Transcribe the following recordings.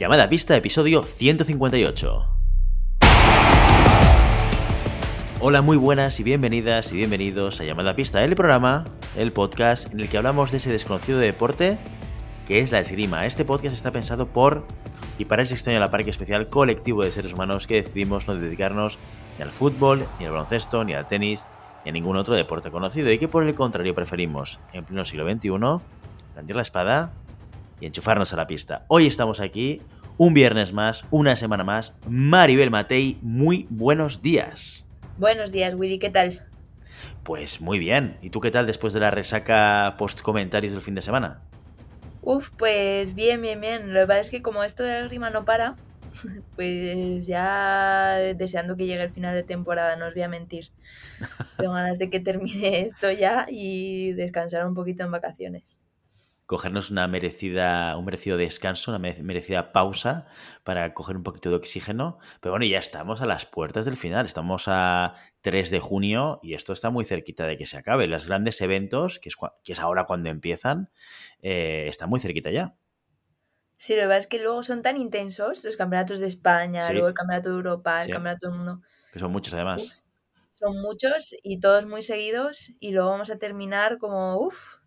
Llamada pista, episodio 158. Hola, muy buenas y bienvenidas y bienvenidos a Llamada pista, el programa, el podcast en el que hablamos de ese desconocido deporte que es la esgrima. Este podcast está pensado por y para ese extraño la parque especial colectivo de seres humanos que decidimos no dedicarnos ni al fútbol, ni al baloncesto, ni al tenis, ni a ningún otro deporte conocido y que por el contrario preferimos, en pleno siglo XXI, blandir la espada y enchufarnos a la pista. Hoy estamos aquí, un viernes más, una semana más. Maribel Matei, muy buenos días. Buenos días, Willy, ¿qué tal? Pues muy bien. ¿Y tú qué tal después de la resaca post comentarios del fin de semana? Uf, pues bien, bien, bien. Lo que pasa es que como esto de la rima no para, pues ya deseando que llegue el final de temporada, no os voy a mentir. Tengo ganas de que termine esto ya y descansar un poquito en vacaciones cogernos una merecida, un merecido descanso, una merecida pausa para coger un poquito de oxígeno. Pero bueno, ya estamos a las puertas del final. Estamos a 3 de junio y esto está muy cerquita de que se acabe. Los grandes eventos, que es, que es ahora cuando empiezan, eh, están muy cerquita ya. Sí, lo que pasa es que luego son tan intensos los campeonatos de España, luego el campeonato de Europa, el campeonato del mundo. Que son muchos además. son muchos y todos muy seguidos y luego vamos a terminar como, uff,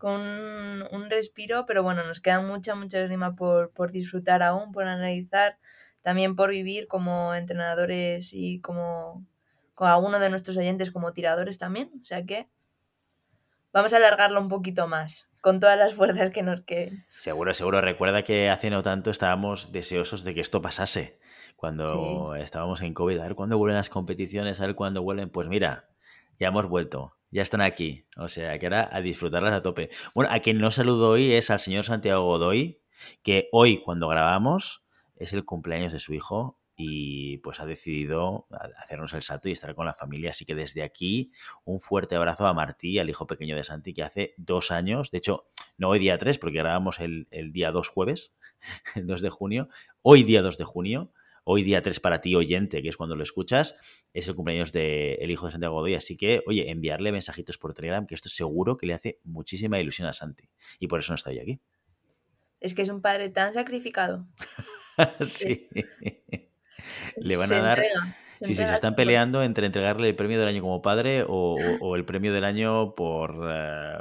con un, respiro, pero bueno, nos queda mucha, mucha rima por, por disfrutar aún, por analizar, también por vivir como entrenadores y como, como alguno de nuestros oyentes como tiradores también, o sea que vamos a alargarlo un poquito más, con todas las fuerzas que nos queden. Seguro, seguro. Recuerda que hace no tanto estábamos deseosos de que esto pasase. Cuando estábamos en COVID, a ver cuándo vuelven las competiciones, a ver cuándo vuelven. Pues mira, ya hemos vuelto ya están aquí. O sea, que era a disfrutarlas a tope. Bueno, a quien no saludo hoy es al señor Santiago Godoy, que hoy, cuando grabamos, es el cumpleaños de su hijo y pues ha decidido hacernos el salto y estar con la familia. Así que desde aquí, un fuerte abrazo a Martí, al hijo pequeño de Santi, que hace dos años, de hecho, no hoy día 3, porque grabamos el, el día 2 jueves, el 2 de junio, hoy día 2 de junio, hoy día 3 para ti oyente, que es cuando lo escuchas, es el cumpleaños del hijo de Santiago Godoy. Así que, oye, enviarle mensajitos por Telegram, que esto seguro que le hace muchísima ilusión a Santi. Y por eso no está hoy aquí. Es que es un padre tan sacrificado. sí. le van a dar... Sí, sí, se están peleando entre entregarle el premio del año como padre o, el premio del año por, eh,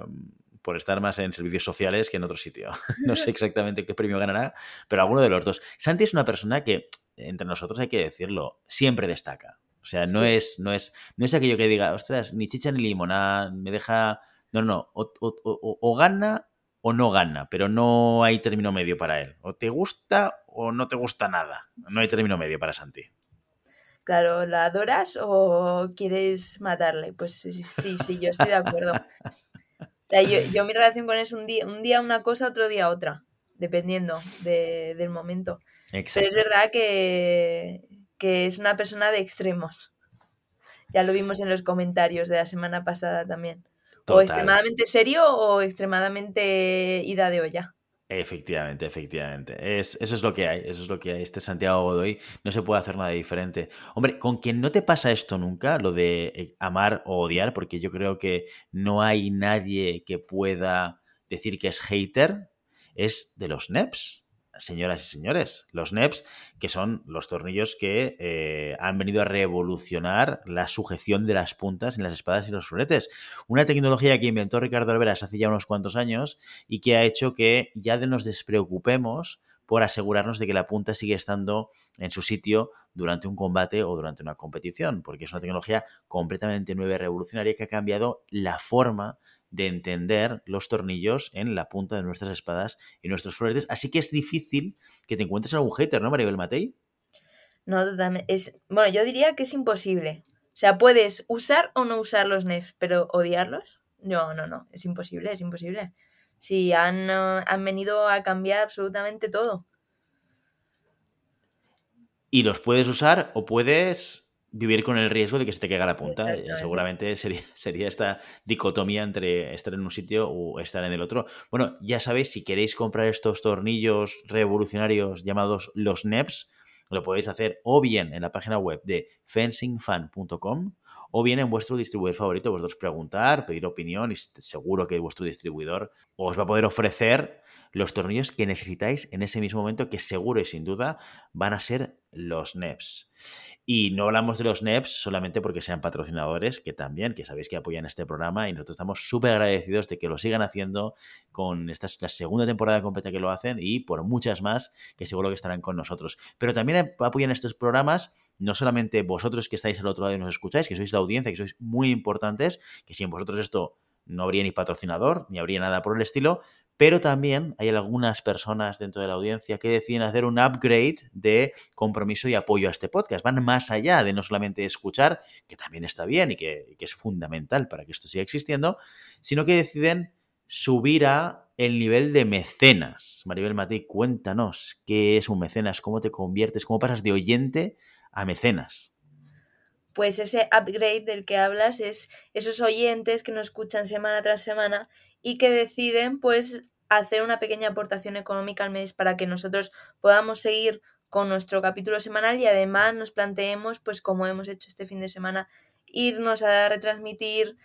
por estar más en servicios sociales que en otro sitio. no sé exactamente qué premio ganará, pero alguno de los dos. Santi es una persona que entre nosotros hay que decirlo, siempre destaca. O sea, no, es, no, es, no es aquello que diga, ostras, ni chicha ni limonada, me deja... No, no, o, o, gana o no gana, pero no hay término medio para él. O te gusta o no te gusta nada. No hay término medio para Santi. Claro, ¿la adoras o quieres matarle? Pues sí, sí, sí, yo estoy de acuerdo. yo, mi relación con él es un día, un día una cosa, otro día otra, dependiendo del momento. Pero es verdad que, es una persona de extremos. Ya lo vimos en los comentarios de la semana pasada también. O extremadamente serio o extremadamente ida de olla. Efectivamente, efectivamente. Es, eso es lo que hay, eso es lo que hay. Este Santiago Godoy no se puede hacer nada diferente. Hombre, con quien no te pasa esto nunca, lo de eh, amar o odiar, porque yo creo que no hay nadie que pueda decir que es hater, es de los NEPs señoras y señores, los NEPs, que son los tornillos que eh, han venido a revolucionar la sujeción de las puntas en las espadas y los floretes. Una tecnología que inventó Ricardo Alveras hace ya unos cuantos años y que ha hecho que ya nos despreocupemos por asegurarnos de que la punta sigue estando en su sitio durante un combate o durante una competición, porque es una tecnología completamente nueva y revolucionaria que ha cambiado la forma de entender los tornillos en la punta de nuestras espadas y nuestros floretes. Así que es difícil que te encuentres algún hater, ¿no, Maribel Matei? No, totalmente. Es, bueno, yo diría que es imposible. O sea, puedes usar o no usar los NEF, pero odiarlos. No, no, no. Es imposible, es imposible. Sí, han, uh, han venido a cambiar absolutamente todo. Y los puedes usar o puedes vivir con el riesgo de que se te caiga la punta. Seguramente sería, sería esta dicotomía entre estar en un sitio o estar en el otro. Bueno, ya sabéis, si queréis comprar estos tornillos revolucionarios llamados los NEPs, lo podéis hacer o bien en la página web de fencingfan.com o bien en vuestro distribuidor favorito. Vosotros preguntar, pedir opinión y seguro que vuestro distribuidor os va a poder ofrecer los tornillos que necesitáis en ese mismo momento, que seguro y sin duda van a ser los NEPs. Y no hablamos de los NEPs solamente porque sean patrocinadores, que también, que sabéis que apoyan este programa y nosotros estamos súper agradecidos de que lo sigan haciendo con esta la segunda temporada completa que lo hacen y por muchas más que seguro que estarán con nosotros. Pero también apoyan estos programas no solamente vosotros que estáis al otro lado y nos escucháis, que sois la audiencia, que sois muy importantes, que sin vosotros esto no habría ni patrocinador, ni habría nada por el estilo, pero también hay algunas personas dentro de la audiencia que deciden hacer un upgrade de compromiso y apoyo a este podcast. Van más allá de no solamente escuchar, que también está bien y que, es fundamental para que esto siga existiendo, sino que deciden subir a el nivel de mecenas. Maribel Matí, cuéntanos qué es un mecenas, cómo te conviertes, cómo pasas de oyente a mecenas pues ese upgrade del que hablas es esos oyentes que nos escuchan semana tras semana y que deciden pues hacer una pequeña aportación económica al mes para que nosotros podamos seguir con nuestro capítulo semanal y además nos planteemos pues como hemos hecho este fin de semana irnos a retransmitir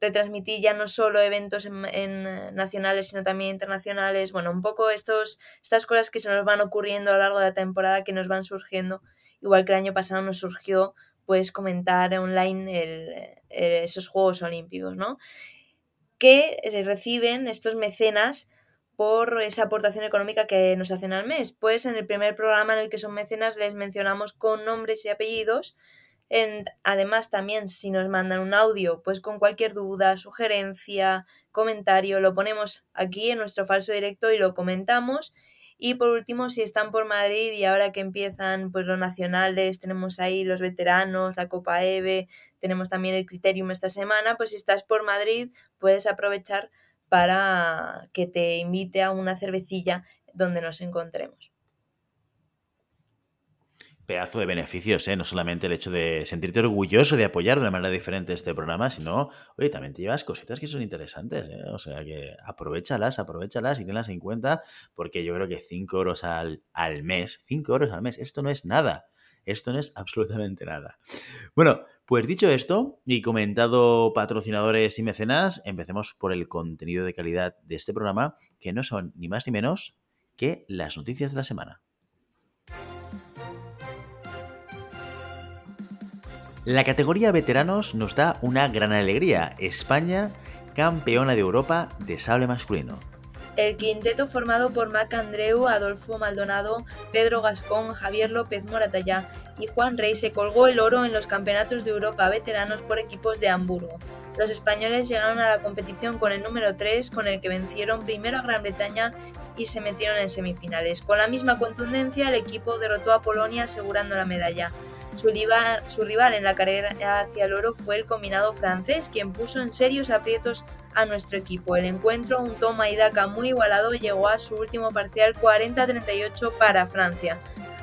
retransmitir ya no solo eventos en, nacionales sino también internacionales bueno un poco estos estas cosas que se nos van ocurriendo a lo largo de la temporada que nos van surgiendo igual que el año pasado nos surgió pues comentar online esos Juegos Olímpicos ¿no? Que reciben estos mecenas por esa aportación económica que nos hacen al mes. Pues en el primer programa en el que son mecenas les mencionamos con nombres y apellidos. Además, también si nos mandan un audio, pues con cualquier duda, sugerencia, comentario, lo ponemos aquí en nuestro falso directo y lo comentamos. Y por último, si están por Madrid y ahora que empiezan pues los nacionales, tenemos ahí los veteranos, la Copa EVE, tenemos también el Criterium esta semana, pues si estás por Madrid puedes aprovechar para que te invite a una cervecilla donde nos encontremos pedazo de beneficios, ¿eh? No solamente el hecho de sentirte orgulloso de apoyar de una manera diferente este programa, sino, oye, también te llevas cositas que son interesantes, ¿eh? O sea que aprovechalas, aprovechalas y tenlas en cuenta, porque yo creo que 5 euros al, al mes, 5 euros al mes, esto no es nada. Esto no es absolutamente nada. Bueno, pues dicho esto y comentado patrocinadores y mecenas, empecemos por el contenido de calidad de este programa, que no son ni más ni menos que las noticias de la semana. La categoría veteranos nos da una gran alegría. España, campeona de Europa de sable masculino. El quinteto formado por Marc Andreu, Adolfo Maldonado, Pedro Gascón, Javier López Moratallá y Juan Rey se colgó el oro en los campeonatos de Europa veteranos por equipos de Hamburgo. Los españoles llegaron a la competición con el número 3, con el que vencieron primero a Gran Bretaña y se metieron en semifinales. Con la misma contundencia, el equipo derrotó a Polonia asegurando la medalla. Su rival, en la carrera hacia el oro fue el combinado francés, quien puso en serios aprietos a nuestro equipo. El encuentro, un toma y daca muy igualado, llegó a su último parcial 40-38 para Francia.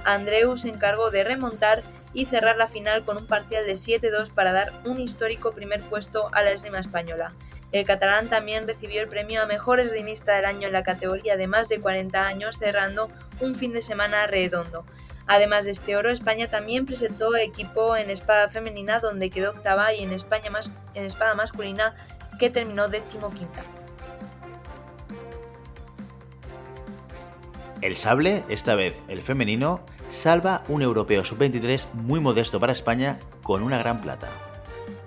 Andreu se encargó de remontar y cerrar la final con un parcial de 7-2 para dar un histórico primer puesto a la esgrima española. El catalán también recibió el premio a mejor esgrimista del año en la categoría de más de 40 años, cerrando un fin de semana redondo. Además de este oro, España también presentó equipo en espada femenina donde quedó octava y en, España en espada masculina que terminó decimoquinta. El sable, esta vez el femenino, salva un europeo sub-23 muy modesto para España con una gran plata.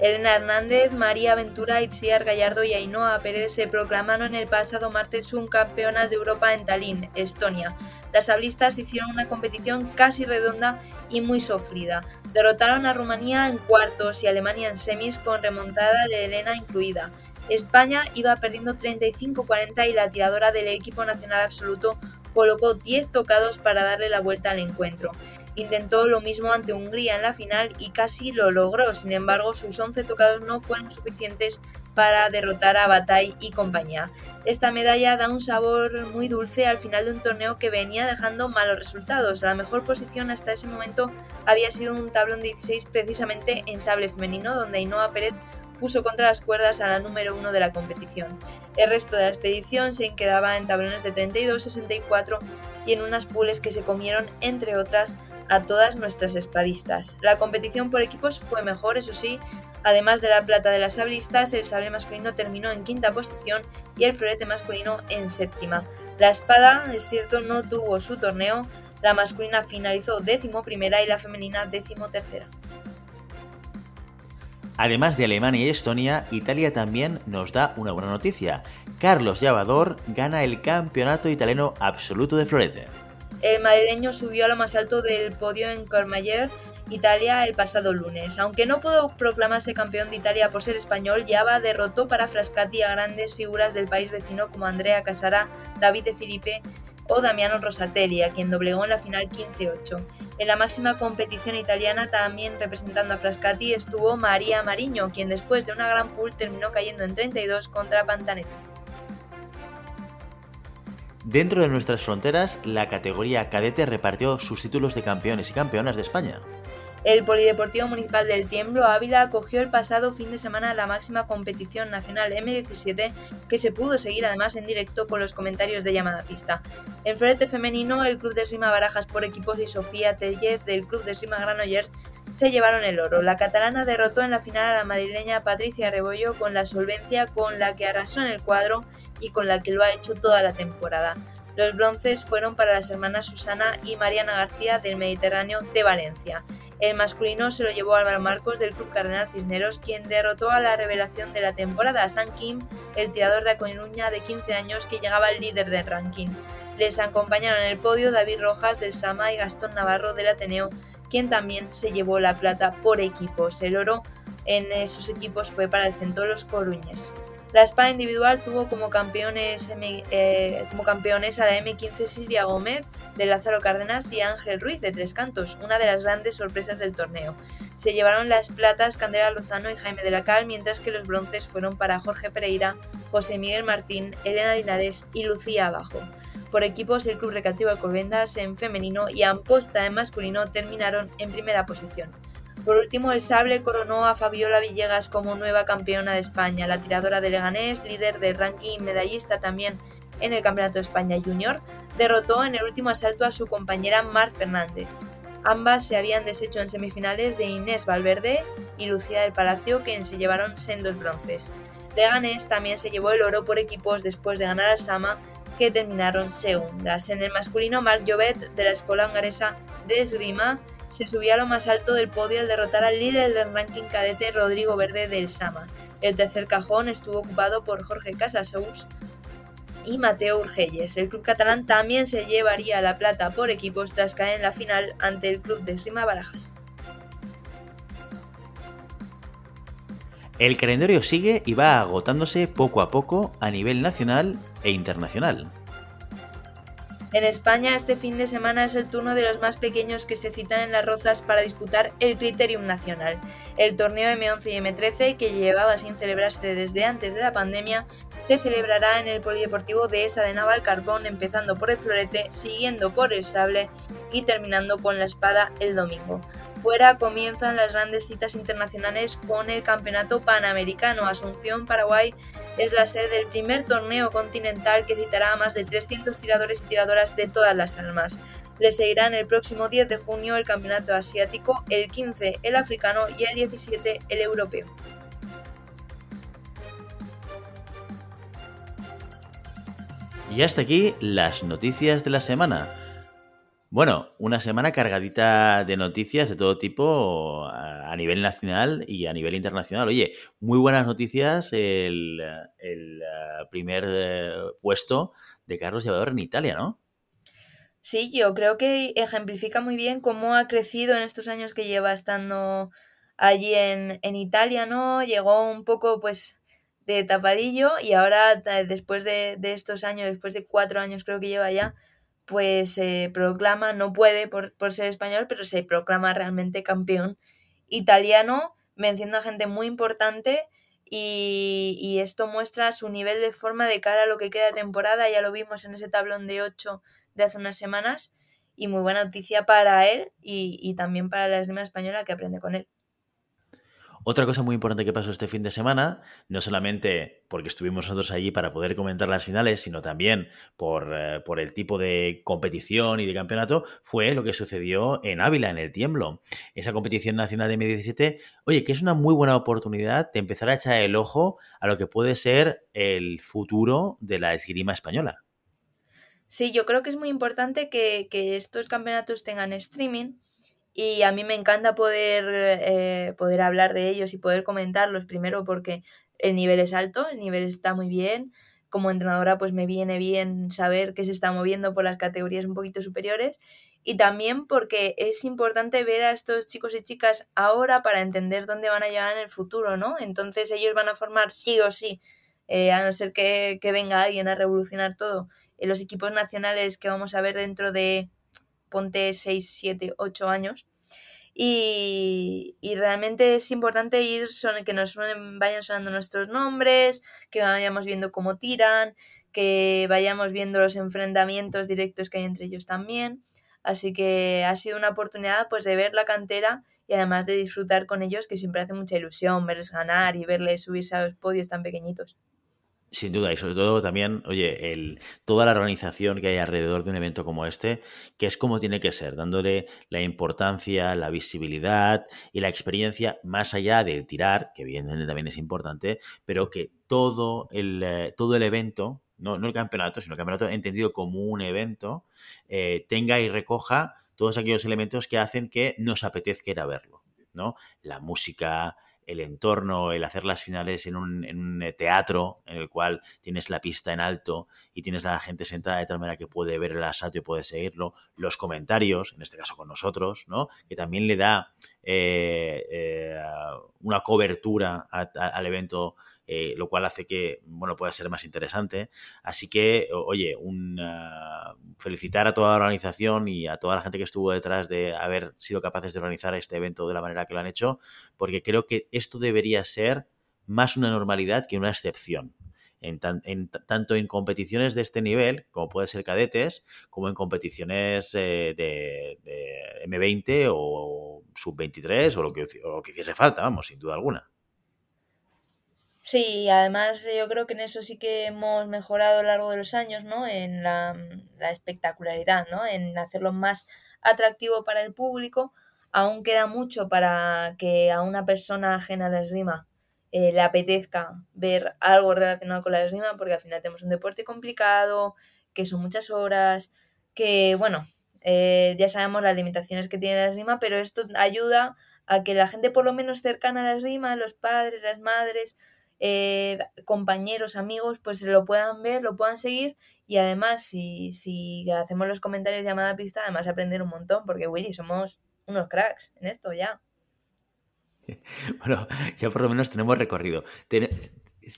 Elena Hernández, María Ventura, Itziar Gallardo y Ainhoa Pérez se proclamaron el pasado martes subcampeonas de Europa en Tallinn, Estonia. Las sablistas hicieron una competición casi redonda y muy sofrida. Derrotaron a Rumanía en cuartos y Alemania en semis con remontada de Elena incluida. España iba perdiendo 35-40 y la tiradora del equipo nacional absoluto colocó 10 tocados para darle la vuelta al encuentro. Intentó lo mismo ante Hungría en la final y casi lo logró, sin embargo sus 11 tocados no fueron suficientes para derrotar a Bataille y compañía. Esta medalla da un sabor muy dulce al final de un torneo que venía dejando malos resultados. La mejor posición hasta ese momento había sido un tablón 16 precisamente en sable femenino, donde Ainhoa Pérez puso contra las cuerdas a la número uno de la competición. El resto de la expedición se quedaba en tablones de 32, 64 y en unas pules que se comieron, entre otras, a todas nuestras espadistas. La competición por equipos fue mejor, eso sí, además de la plata de las sablistas, el sable masculino terminó en quinta posición y el florete masculino en séptima. La espada, es cierto, no tuvo su torneo, la masculina finalizó décimo primera y la femenina décimo tercera. Además de Alemania y Estonia, Italia también nos da una buena noticia. Carlos Llavador gana el campeonato italiano absoluto de florete. El madrileño subió a lo más alto del podio en Cormayer, Italia, el pasado lunes. Aunque no pudo proclamarse campeón de Italia por ser español, Java derrotó para Frascati a grandes figuras del país vecino como Andrea Casara, David de Filipe o Damiano Rosatelli, a quien doblegó en la final 15-8. En la máxima competición italiana, también representando a Frascati, estuvo María Mariño, quien después de una gran pool terminó cayendo en 32 contra Pantanetti. Dentro de nuestras fronteras, la categoría cadete repartió sus títulos de campeones y campeonas de España. El Polideportivo Municipal del Tiemblo Ávila acogió el pasado fin de semana la máxima competición nacional M17 que se pudo seguir además en directo con los comentarios de llamada pista. En florete femenino, el Club de Sima Barajas por equipos y Sofía Tellez del Club de Sima Granollers se llevaron el oro. La catalana derrotó en la final a la madrileña Patricia Rebollo con la solvencia con la que arrasó en el cuadro y con la que lo ha hecho toda la temporada. Los bronces fueron para las hermanas Susana y Mariana García del Mediterráneo de Valencia. El masculino se lo llevó Álvaro Marcos del Club Cardenal Cisneros, quien derrotó a la revelación de la temporada, San Kim, el tirador de Coruña de 15 años que llegaba al líder del ranking. Les acompañaron en el podio David Rojas del Sama y Gastón Navarro del Ateneo, quien también se llevó la plata por equipos. El oro en esos equipos fue para el Centro Los Coruñes. La espada individual tuvo como campeones, a la M15 Silvia Gómez de Lázaro Cárdenas y Ángel Ruiz de Tres Cantos, una de las grandes sorpresas del torneo. Se llevaron las platas Candela Lozano y Jaime de la Cal, mientras que los bronces fueron para Jorge Pereira, José Miguel Martín, Elena Linares y Lucía Abajo. Por equipos, el Club Recreativo Alcobendas en femenino y Amposta en masculino terminaron en primera posición. Por último, el sable coronó a Fabiola Villegas como nueva campeona de España, la tiradora de Leganés, líder del ranking medallista también en el Campeonato de España Junior, derrotó en el último asalto a su compañera Mar Fernández. Ambas se habían deshecho en semifinales de Inés Valverde y Lucía del Palacio, quien se llevaron sendos bronces. Leganés también se llevó el oro por equipos después de ganar al Sama, que terminaron segundas. En el masculino, Marc Jovet, de la escuela hongaresa de esgrima, se subió a lo más alto del podio al derrotar al líder del ranking cadete Rodrigo Verde del Sama. El tercer cajón estuvo ocupado por Jorge Casasous y Mateo Urgelles. El club catalán también se llevaría la plata por equipos tras caer en la final ante el club de Sima Barajas. El calendario sigue y va agotándose poco a poco a nivel nacional e internacional. En España este fin de semana es el turno de los más pequeños que se citan en las rozas para disputar el Criterium Nacional. El torneo M11 y M13, que llevaba sin celebrarse desde antes de la pandemia, se celebrará en el Polideportivo de Esa de Navalcarbón, empezando por el florete, siguiendo por el sable y terminando con la espada el domingo. Fuera comienzan las grandes citas internacionales con el Campeonato Panamericano. Asunción, Paraguay, es la sede del primer torneo continental que citará a más de 300 tiradores y tiradoras de todas las almas. Le seguirán el próximo 10 de junio el Campeonato Asiático, el 15 el africano y el 17 el europeo. Y hasta aquí las noticias de la semana. Bueno, una semana cargadita de noticias de todo tipo a nivel nacional y a nivel internacional. Oye, muy buenas noticias el, el eh, primer eh, puesto de Carlos Llevador en Italia, ¿no? Sí, yo creo que ejemplifica muy bien cómo ha crecido en estos años que lleva estando allí en, en Italia, ¿no? Llegó un poco, pues, de tapadillo y ahora, después de, de estos años, después de cuatro años creo que lleva ya, pues se proclama, no puede por, ser español, pero se proclama realmente campeón italiano, venciendo a gente muy importante y, esto muestra su nivel de forma de cara a lo que queda de temporada, ya lo vimos en ese tablón de 8 de hace unas semanas y muy buena noticia para él y, y también para la esgrima española que aprende con él. Otra cosa muy importante que pasó este fin de semana, no solamente porque estuvimos nosotros allí para poder comentar las finales, sino también por, eh, por, el tipo de competición y de campeonato, fue lo que sucedió en Ávila, en el Tiemblo. Esa competición nacional de M17, oye, que es una muy buena oportunidad de empezar a echar el ojo a lo que puede ser el futuro de la esgrima española. Sí, yo creo que es muy importante que, que estos campeonatos tengan streaming y a mí me encanta poder, eh, poder hablar de ellos y poder comentarlos primero porque el nivel es alto, el nivel está muy bien. Como entrenadora pues me viene bien saber que se está moviendo por las categorías un poquito superiores y también porque es importante ver a estos chicos y chicas ahora para entender dónde van a llegar en el futuro, ¿no? Entonces ellos van a formar sí o sí, eh, a no ser que, que venga alguien a revolucionar todo, en los equipos nacionales que vamos a ver dentro de ponte 6, 7, 8 años. Y, y, realmente es importante ir son, que nos vayan sonando nuestros nombres, que vayamos viendo cómo tiran, que vayamos viendo los enfrentamientos directos que hay entre ellos también. Así que ha sido una oportunidad pues de ver la cantera y además de disfrutar con ellos, que siempre hace mucha ilusión verles ganar y verles subirse a los podios tan pequeñitos. Sin duda, y sobre todo también, oye, el, toda la organización que hay alrededor de un evento como este, que es como tiene que ser, dándole la importancia, la visibilidad y la experiencia más allá del tirar, que evidentemente también es importante, pero que todo el, eh, todo el evento, no, no, el campeonato, sino el campeonato entendido como un evento, eh, tenga y recoja todos aquellos elementos que hacen que nos apetezca ir a verlo, ¿no? La música, el entorno, el hacer las finales en un, eh, teatro en el cual tienes la pista en alto y tienes a la gente sentada de tal manera que puede ver el asalto y puede seguirlo, los comentarios, en este caso con nosotros, ¿no? que también le da eh, eh, una cobertura al evento eh, lo cual hace que bueno, pueda ser más interesante. Así que, oye, un, uh, felicitar a toda la organización y a toda la gente que estuvo detrás de haber sido capaces de organizar este evento de la manera que lo han hecho, porque creo que esto debería ser más una normalidad que una excepción. En, tan, en, tanto en competiciones de este nivel, como puede ser cadetes, como en competiciones eh, de, de, M20 o sub-23 o, lo que, lo que hiciese falta, vamos, sin duda alguna. Sí, además yo creo que en eso sí que hemos mejorado a lo largo de los años, ¿no? En la, la, espectacularidad, ¿no? En hacerlo más atractivo para el público. Aún queda mucho para que a una persona ajena a la eh, le apetezca ver algo relacionado con la esgrima, porque al final tenemos un deporte complicado, que son muchas horas, que, bueno, eh, ya sabemos las limitaciones que tiene la esgrima, pero esto ayuda a que la gente por lo menos cercana a la esgrima, los padres, las madres, eh, compañeros, amigos, pues lo puedan ver, lo puedan seguir y además si, si hacemos los comentarios llamada pista, además aprender un montón, porque Willy, somos unos cracks en esto ya. Bueno, ya por lo menos tenemos recorrido.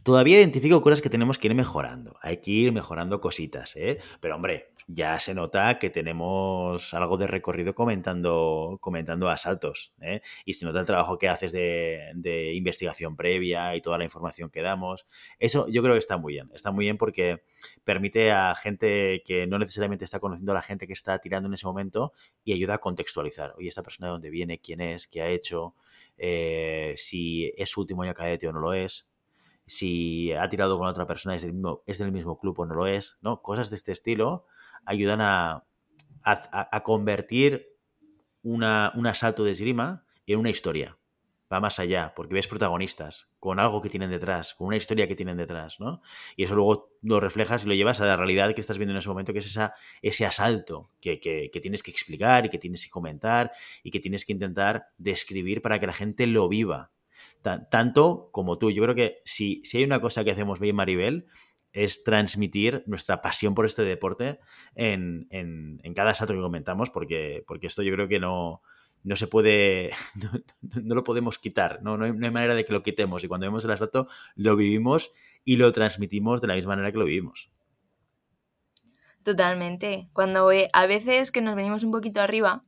Todavía identifico cosas que tenemos que ir mejorando. Hay que ir mejorando cositas, ¿eh? Pero hombre, ya se nota que tenemos algo de recorrido comentando, comentando asaltos. ¿eh? Y se nota el trabajo que haces de, de, investigación previa y toda la información que damos. Eso yo creo que está muy bien. Está muy bien porque permite a gente que no necesariamente está conociendo a la gente que está tirando en ese momento y ayuda a contextualizar. Oye, esta persona de dónde viene, quién es, qué ha hecho, eh, si es su último año cadete o no lo es si ha tirado con otra persona es del mismo, es del mismo club o no lo es, ¿no? Cosas de este estilo ayudan a, a, convertir una, un asalto de esgrima en una historia. Va más allá, porque ves protagonistas con algo que tienen detrás, con una historia que tienen detrás, ¿no? Y eso luego lo reflejas y lo llevas a la realidad que estás viendo en ese momento, que es esa, ese asalto que, que, tienes que explicar y que tienes que comentar y que tienes que intentar describir para que la gente lo viva. Tanto como tú. Yo creo que si, si hay una cosa que hacemos bien, Maribel, es transmitir nuestra pasión por este deporte en, en, en cada asalto que comentamos, porque, porque esto yo creo que no, no se puede, no, no, lo podemos quitar, ¿no? No hay, no hay manera de que lo quitemos y cuando vemos el asalto lo vivimos y lo transmitimos de la misma manera que lo vivimos. Totalmente. Cuando a veces que nos venimos un poquito arriba,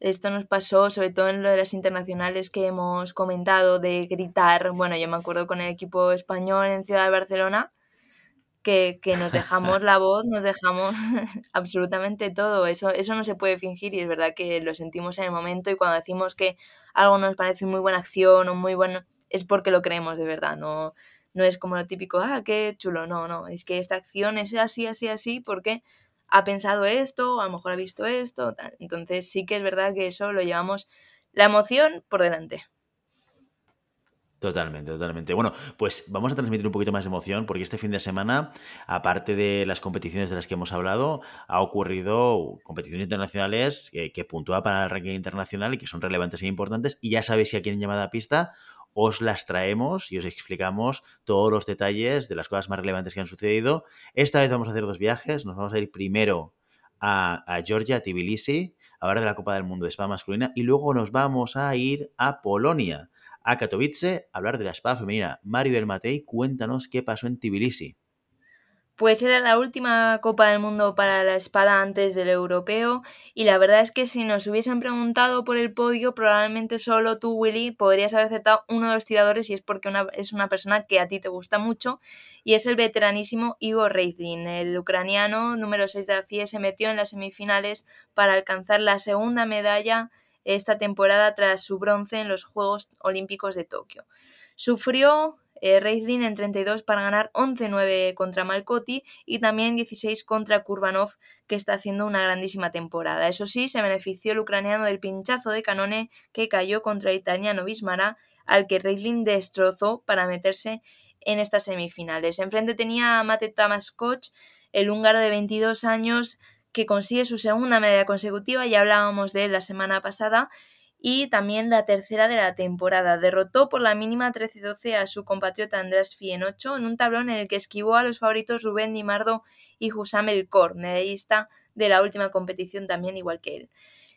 esto nos pasó sobre todo en lo de las internacionales que hemos comentado, de gritar, bueno, yo me acuerdo con el equipo español en Ciudad de Barcelona, que, que, nos dejamos la voz, nos dejamos absolutamente todo. Eso, eso no se puede fingir y es verdad que lo sentimos en el momento y cuando decimos que algo nos parece muy buena acción o muy bueno, es porque lo creemos de verdad, no, no es como lo típico, ah, qué chulo, no, no, es que esta acción es así, así, así, porque ha pensado esto, a lo mejor ha visto esto, tal. Entonces sí que es verdad que eso lo llevamos la emoción por delante. Totalmente, totalmente. Bueno, pues vamos a transmitir un poquito más de emoción porque este fin de semana, aparte de las competiciones de las que hemos hablado, ha ocurrido competiciones internacionales que, que puntúan para el ranking internacional y que son relevantes e importantes. Y ya sabéis si a quieren llamada a pista, os las traemos y os explicamos todos los detalles de las cosas más relevantes que han sucedido. Esta vez vamos a hacer dos viajes. Nos vamos a ir primero a, a Georgia, a Tbilisi, a hablar de la Copa del Mundo de Espada masculina y luego nos vamos a ir a Polonia a Katowice hablar de la espada femenina. Mario Matei, cuéntanos qué pasó en Tbilisi. Pues era la última Copa del Mundo para la espada antes del europeo y la verdad es que si nos hubiesen preguntado por el podio probablemente solo tú Willy podrías haber aceptado uno de los tiradores y es porque una, es una persona que a ti te gusta mucho y es el veteranísimo Igor Reizlin, el ucraniano número 6 de la FIE se metió en las semifinales para alcanzar la segunda medalla esta temporada tras su bronce en los Juegos Olímpicos de Tokio. Sufrió eh, en 32 para ganar 11-9 contra Malcotti y también 16 contra Kurbanov, que está haciendo una grandísima temporada. Eso sí, se benefició el ucraniano del pinchazo de Canone que cayó contra el italiano Bismara, al que Reisling destrozó para meterse en estas semifinales. Enfrente tenía a Mate Tamaskoch, el húngaro de 22 años, que consigue su segunda medalla consecutiva, ya hablábamos de él la semana pasada, y también la tercera de la temporada. Derrotó por la mínima 13-12 a su compatriota Andrés Fienocho en un tablón en el que esquivó a los favoritos Rubén Nimardo y Husam El Kor, medallista de la última competición también igual que él.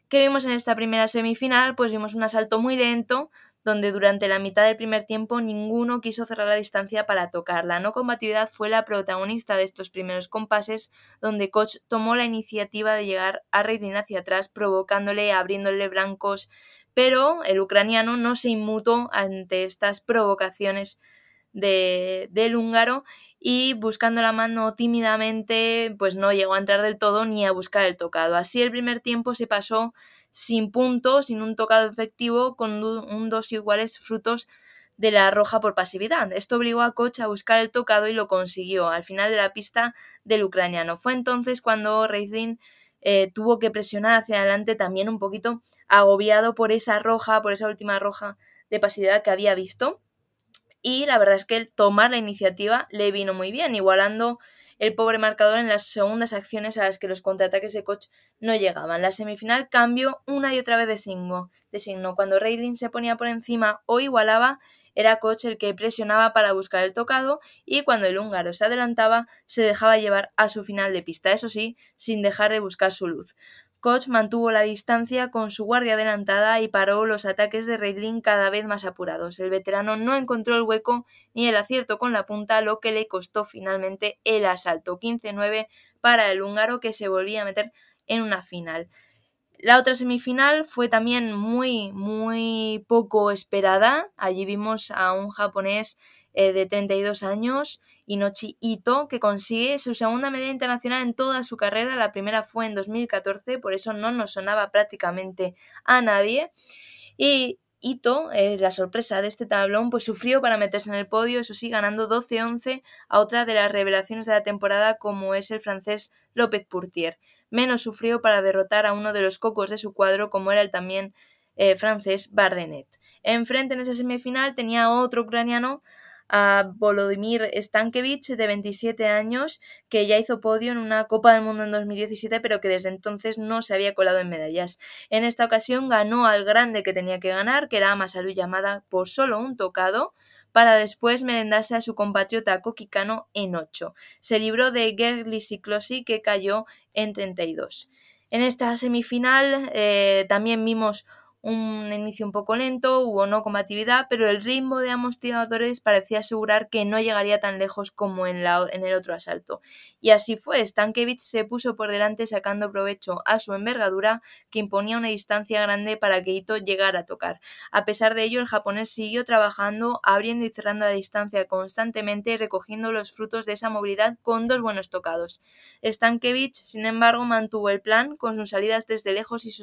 ¿Qué vimos en esta primera semifinal? Pues vimos un asalto muy lento, donde durante la mitad del primer tiempo ninguno quiso cerrar la distancia para tocar. La no combatividad fue la protagonista de estos primeros compases, donde Koch tomó la iniciativa de llegar a Reidin hacia atrás, provocándole, abriéndole blancos, pero el ucraniano no se inmutó ante estas provocaciones de, del húngaro y buscando la mano tímidamente, pues no llegó a entrar del todo ni a buscar el tocado. Así el primer tiempo se pasó sin puntos, sin un tocado efectivo, con un dos iguales frutos de la roja por pasividad. Esto obligó a Koch a buscar el tocado y lo consiguió al final de la pista del ucraniano. Fue entonces cuando Reizin eh, tuvo que presionar hacia adelante también un poquito agobiado por esa roja, por esa última roja de pasividad que había visto. Y la verdad es que el tomar la iniciativa le vino muy bien, igualando el pobre marcador en las segundas acciones a las que los contraataques de Koch no llegaban. La semifinal cambió una y otra vez de signo. De signo. Cuando Reilin se ponía por encima o igualaba, era Koch el que presionaba para buscar el tocado y cuando el húngaro se adelantaba se dejaba llevar a su final de pista, eso sí, sin dejar de buscar su luz. Koch mantuvo la distancia con su guardia adelantada y paró los ataques de Reidlin cada vez más apurados. El veterano no encontró el hueco ni el acierto con la punta, lo que le costó finalmente el asalto 15-9 para el húngaro que se volvía a meter en una final. La otra semifinal fue también muy, muy poco esperada. Allí vimos a un japonés eh, de 32 años Inochi Ito, que consigue su segunda medalla internacional en toda su carrera. La primera fue en 2014, por eso no nos sonaba prácticamente a nadie. Y Ito, eh, la sorpresa de este tablón, pues sufrió para meterse en el podio, eso sí, ganando 12-11 a otra de las revelaciones de la temporada como es el francés López Pourtier. Menos sufrió para derrotar a uno de los cocos de su cuadro como era el también eh, francés Bardenet. Enfrente en esa semifinal tenía otro ucraniano, a Volodymyr Stankiewicz, de 27 años, que ya hizo podio en una Copa del Mundo en 2017, pero que desde entonces no se había colado en medallas. En esta ocasión ganó al grande que tenía que ganar, que era Masaru llamada por solo un tocado, para después merendarse a su compatriota Kokikano en 8. Se libró de Gerli Siklosi, que cayó en 32. En esta semifinal eh, también vimos un inicio un poco lento, hubo no combatividad, pero el ritmo de ambos tiradores parecía asegurar que no llegaría tan lejos como en, el otro asalto. Y así fue, Stankiewicz se puso por delante sacando provecho a su envergadura, que imponía una distancia grande para que Ito llegara a tocar. A pesar de ello, el japonés siguió trabajando, abriendo y cerrando la distancia constantemente recogiendo los frutos de esa movilidad con dos buenos tocados. Stankiewicz, sin embargo, mantuvo el plan con sus salidas desde lejos y,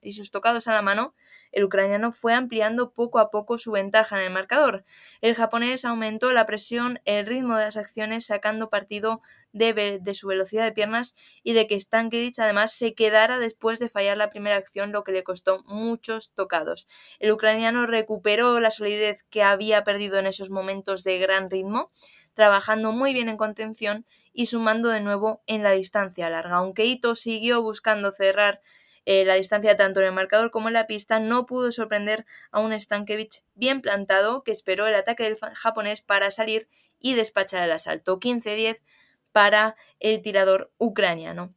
y sus tocados a la mano, El ucraniano fue ampliando poco a poco su ventaja en el marcador. El japonés aumentó la presión, el ritmo de las acciones, sacando partido de, su velocidad de piernas y de que Stankiewicz además se quedara después de fallar la primera acción, lo que le costó muchos tocados. El ucraniano recuperó la solidez que había perdido en esos momentos de gran ritmo, trabajando muy bien en contención y sumando de nuevo en la distancia larga. Aunque Ito siguió buscando cerrar eh, la distancia tanto en el marcador como en la pista, no pudo sorprender a un Stankiewicz bien plantado que esperó el ataque del japonés para salir y despachar el asalto. 15-10 para el tirador ucraniano.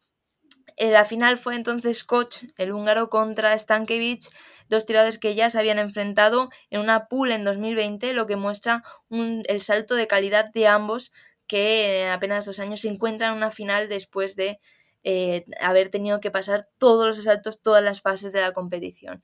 En la final fue entonces Koch, el húngaro, contra Stankiewicz, dos tiradores que ya se habían enfrentado en una pool en 2020, lo que muestra el salto de calidad de ambos que en apenas dos años se encuentran en una final después de eh, haber tenido que pasar todos los asaltos, todas las fases de la competición.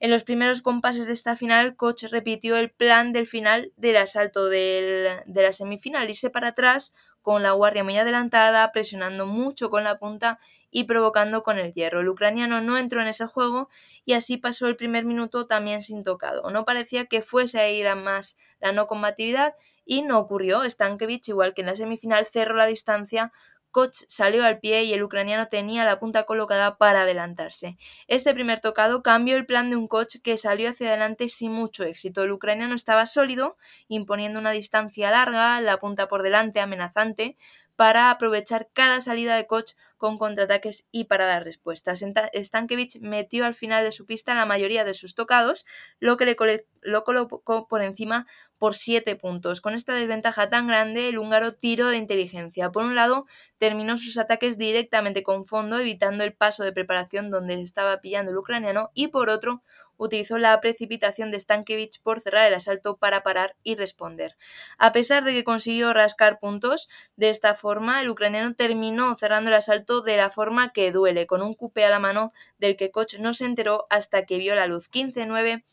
En los primeros compases de esta final, Koch repitió el plan del final del asalto de la semifinal, irse para atrás con la guardia muy adelantada, presionando mucho con la punta y provocando con el hierro. El ucraniano no entró en ese juego y así pasó el primer minuto también sin tocado. No parecía que fuese a ir a más la no combatividad y no ocurrió. Stankiewicz, igual que en la semifinal, cerró la distancia Koch salió al pie y el ucraniano tenía la punta colocada para adelantarse. Este primer tocado cambió el plan de un Koch que salió hacia adelante sin mucho éxito. El ucraniano estaba sólido, imponiendo una distancia larga, la punta por delante amenazante, para aprovechar cada salida de Koch con contraataques y para dar respuestas. Stankiewicz metió al final de su pista la mayoría de sus tocados, lo que le lo colocó por encima por 7 puntos. Con esta desventaja tan grande, el húngaro tiró de inteligencia. Por un lado, terminó sus ataques directamente con fondo, evitando el paso de preparación donde estaba pillando el ucraniano, y por otro, utilizó la precipitación de Stankiewicz por cerrar el asalto para parar y responder. A pesar de que consiguió rascar puntos, de esta forma el ucraniano terminó cerrando el asalto de la forma que duele, con un cupe a la mano del que Koch no se enteró hasta que vio la luz. 15-9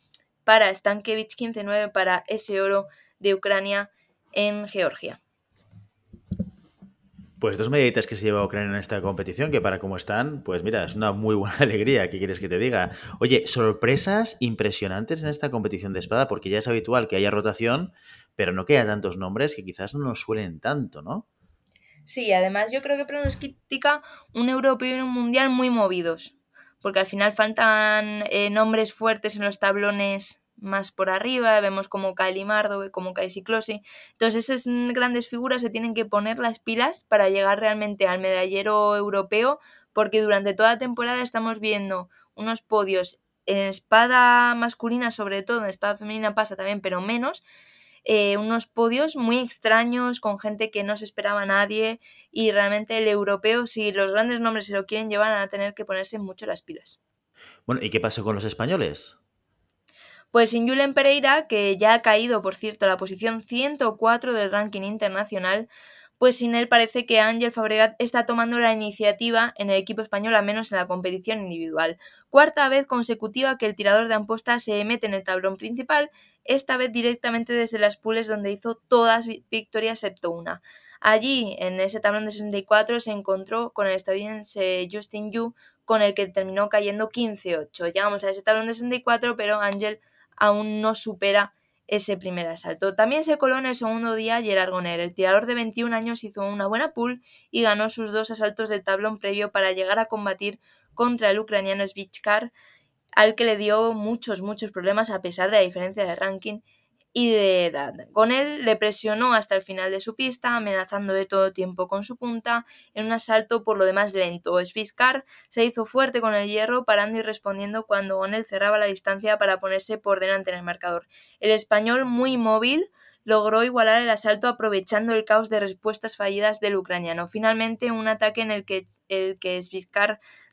para Stankiewicz, 15-9 para ese oro de Ucrania en Georgia. Pues dos medallitas que se lleva Ucrania en esta competición, que para cómo están, pues mira, es una muy buena alegría, ¿qué quieres que te diga? Oye, sorpresas impresionantes en esta competición de espada, porque ya es habitual que haya rotación, pero no quedan tantos nombres que quizás no nos suelen tanto, ¿no? Sí, además yo creo que pronostica un europeo y un mundial muy movidos, porque al final faltan eh, nombres fuertes en los tablones más por arriba, vemos como cae Limardo, como cae Ciclosi. Entonces esas grandes figuras se tienen que poner las pilas para llegar realmente al medallero europeo, porque durante toda la temporada estamos viendo unos podios en espada masculina sobre todo, en espada femenina pasa también, pero menos, eh, unos podios muy extraños con gente que no se esperaba a nadie y realmente el europeo, si los grandes nombres se lo quieren llevar, a tener que ponerse mucho las pilas. Bueno, ¿y qué pasó con los españoles? Pues sin Julen Pereira, que ya ha caído, por cierto, a la posición 104 del ranking internacional, pues sin él parece que Ángel Fabregat está tomando la iniciativa en el equipo español, al menos en la competición individual. Cuarta vez consecutiva que el tirador de amposta se mete en el tablón principal, esta vez directamente desde las pools donde hizo todas victorias excepto una. Allí, en ese tablón de 64, se encontró con el estadounidense Justin Yu, con el que terminó cayendo 15-8. Llegamos a ese tablón de 64, pero Ángel aún no supera ese primer asalto. También se coló en el segundo día Gerard Goner. El tirador de 21 años hizo una buena pull y ganó sus dos asaltos del tablón previo para llegar a combatir contra el ucraniano Svichkar, al que le dio muchos, muchos problemas a pesar de la diferencia de ranking y de edad. Con le presionó hasta el final de su pista, amenazando de todo tiempo con su punta, en un asalto por lo demás lento. Sviskar se hizo fuerte con el hierro, parando y respondiendo cuando Gonel cerraba la distancia para ponerse por delante en el marcador. El español, muy móvil, logró igualar el asalto aprovechando el caos de respuestas fallidas del ucraniano. Finalmente, un ataque en el que, el que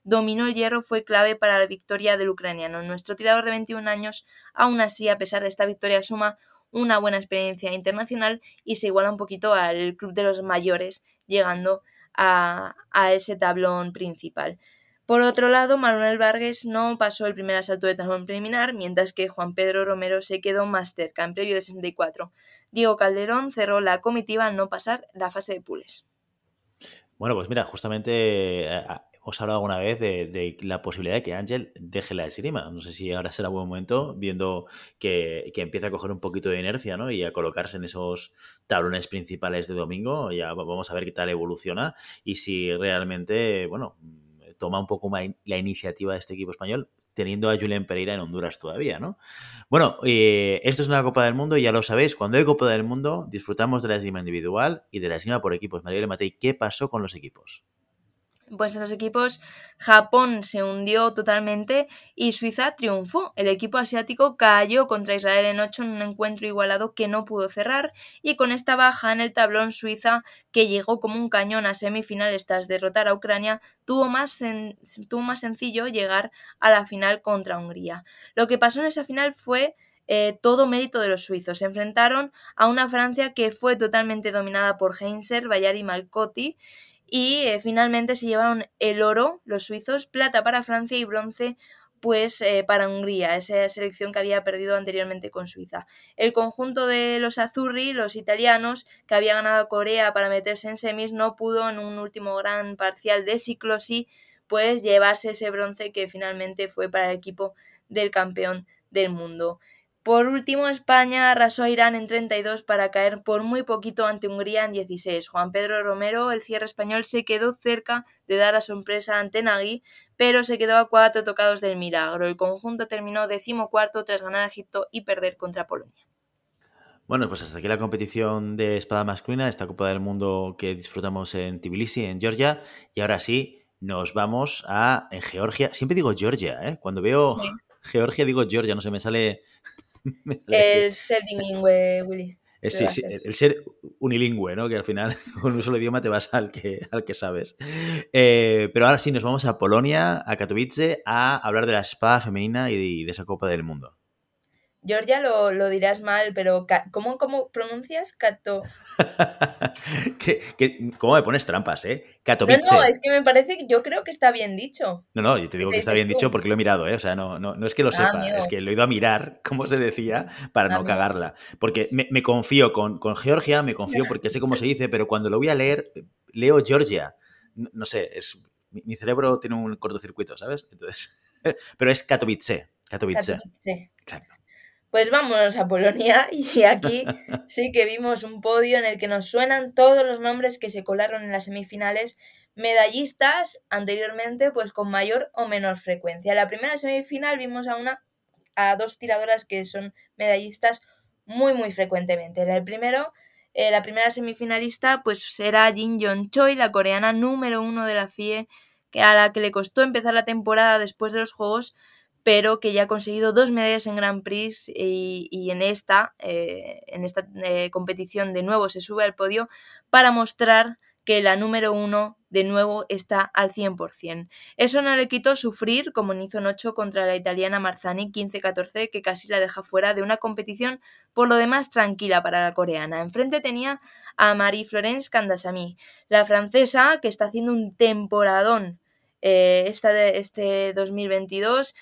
dominó el hierro fue clave para la victoria del ucraniano. Nuestro tirador de 21 años, aún así, a pesar de esta victoria, suma una buena experiencia internacional y se iguala un poquito al club de los mayores, llegando a, a ese tablón principal. Por otro lado, Manuel Vargas no pasó el primer asalto de tablón preliminar, mientras que Juan Pedro Romero se quedó más cerca, en previo de 64. Diego Calderón cerró la comitiva al no pasar la fase de pules. Bueno, pues mira, justamente eh, os he hablado alguna vez de, la posibilidad de que Ángel deje la esgrima. No sé si ahora será buen momento, viendo que, que, empieza a coger un poquito de inercia ¿no? y a colocarse en esos tablones principales de domingo. Ya vamos a ver qué tal evoluciona y si realmente, bueno, toma un poco la iniciativa de este equipo español teniendo a Julián Pereira en Honduras todavía, ¿no? Bueno, eh, esto es una Copa del Mundo, ya lo sabéis, cuando hay Copa del Mundo disfrutamos de la esgrima individual y de la esgrima por equipos. María Matei, ¿qué pasó con los equipos? Pues los equipos Japón se hundió totalmente y Suiza triunfó. El equipo asiático cayó contra Israel en 8 en un encuentro igualado que no pudo cerrar y con esta baja en el tablón Suiza que llegó como un cañón a semifinales tras derrotar a Ucrania tuvo más, tuvo más sencillo llegar a la final contra Hungría. Lo que pasó en esa final fue eh, todo mérito de los suizos. Se enfrentaron a una Francia que fue totalmente dominada por Heinzer, Bayard y Malcotti y eh, finalmente se llevaron el oro los suizos, plata para Francia y bronce pues eh, para Hungría, esa selección que había perdido anteriormente con Suiza. El conjunto de los Azzurri, los italianos, que había ganado Corea para meterse en semis, no pudo en un último gran parcial de ciclosi pues llevarse ese bronce que finalmente fue para el equipo del campeón del mundo. Por último, España arrasó a Irán en 32 para caer por muy poquito ante Hungría en 16. Juan Pedro Romero, el cierre español, se quedó cerca de dar a sorpresa ante Nagui, pero se quedó a cuatro tocados del milagro. El conjunto terminó decimocuarto tras ganar a Egipto y perder contra Polonia. Bueno, pues hasta aquí la competición de espada masculina, esta Copa del Mundo que disfrutamos en Tbilisi, en Georgia. Y ahora sí, nos vamos a en Georgia. Siempre digo Georgia, ¿eh? Cuando veo Georgia digo Georgia, no sé, me sale el ser bilingüe, Willy. Sí, sí, el ser unilingüe, ¿no? Que al final con un solo idioma te vas al que, al que sabes. Eh, pero ahora sí, nos vamos a Polonia, a Katowice, a hablar de la espada femenina y de esa Copa del Mundo. Georgia lo, lo dirás mal, pero ¿cómo, cómo pronuncias Cato? cómo me pones trampas, eh? Katowice. No, no, es que me parece yo creo que está bien dicho. No, no, yo te digo que está bien dicho porque lo he mirado, ¿eh? O sea, no, no, no es que lo ah, sepa, es que lo he ido a mirar, como se decía, para no cagarla. Porque me, me confío con, con, Georgia, me confío porque sé cómo se dice, pero cuando lo voy a leer, leo Georgia. No, sé, es, mi, cerebro tiene un cortocircuito, ¿sabes? Entonces, pero es Katowice. Katowice. Katowice. Exacto. Pues vámonos a Polonia y aquí sí que vimos un podio en el que nos suenan todos los nombres que se colaron en las semifinales, medallistas anteriormente pues con mayor o menor frecuencia. En la primera semifinal vimos a una a dos tiradoras que son medallistas muy muy frecuentemente. El primero eh, la primera semifinalista pues será Jin Jong Choi, la coreana número uno de la FIE, que a la que le costó empezar la temporada después de los Juegos pero que ya ha conseguido dos medallas en Grand Prix y, en esta, eh, en esta eh, competición de nuevo se sube al podio para mostrar que la número uno de nuevo está al 100%. Eso no le quitó sufrir, como hizo en 8 contra la italiana Marzani 15-14, que casi la deja fuera de una competición por lo demás tranquila para la coreana. Enfrente tenía a Marie-Florence Kandasamy, la francesa que está haciendo un temporadón eh, este 2022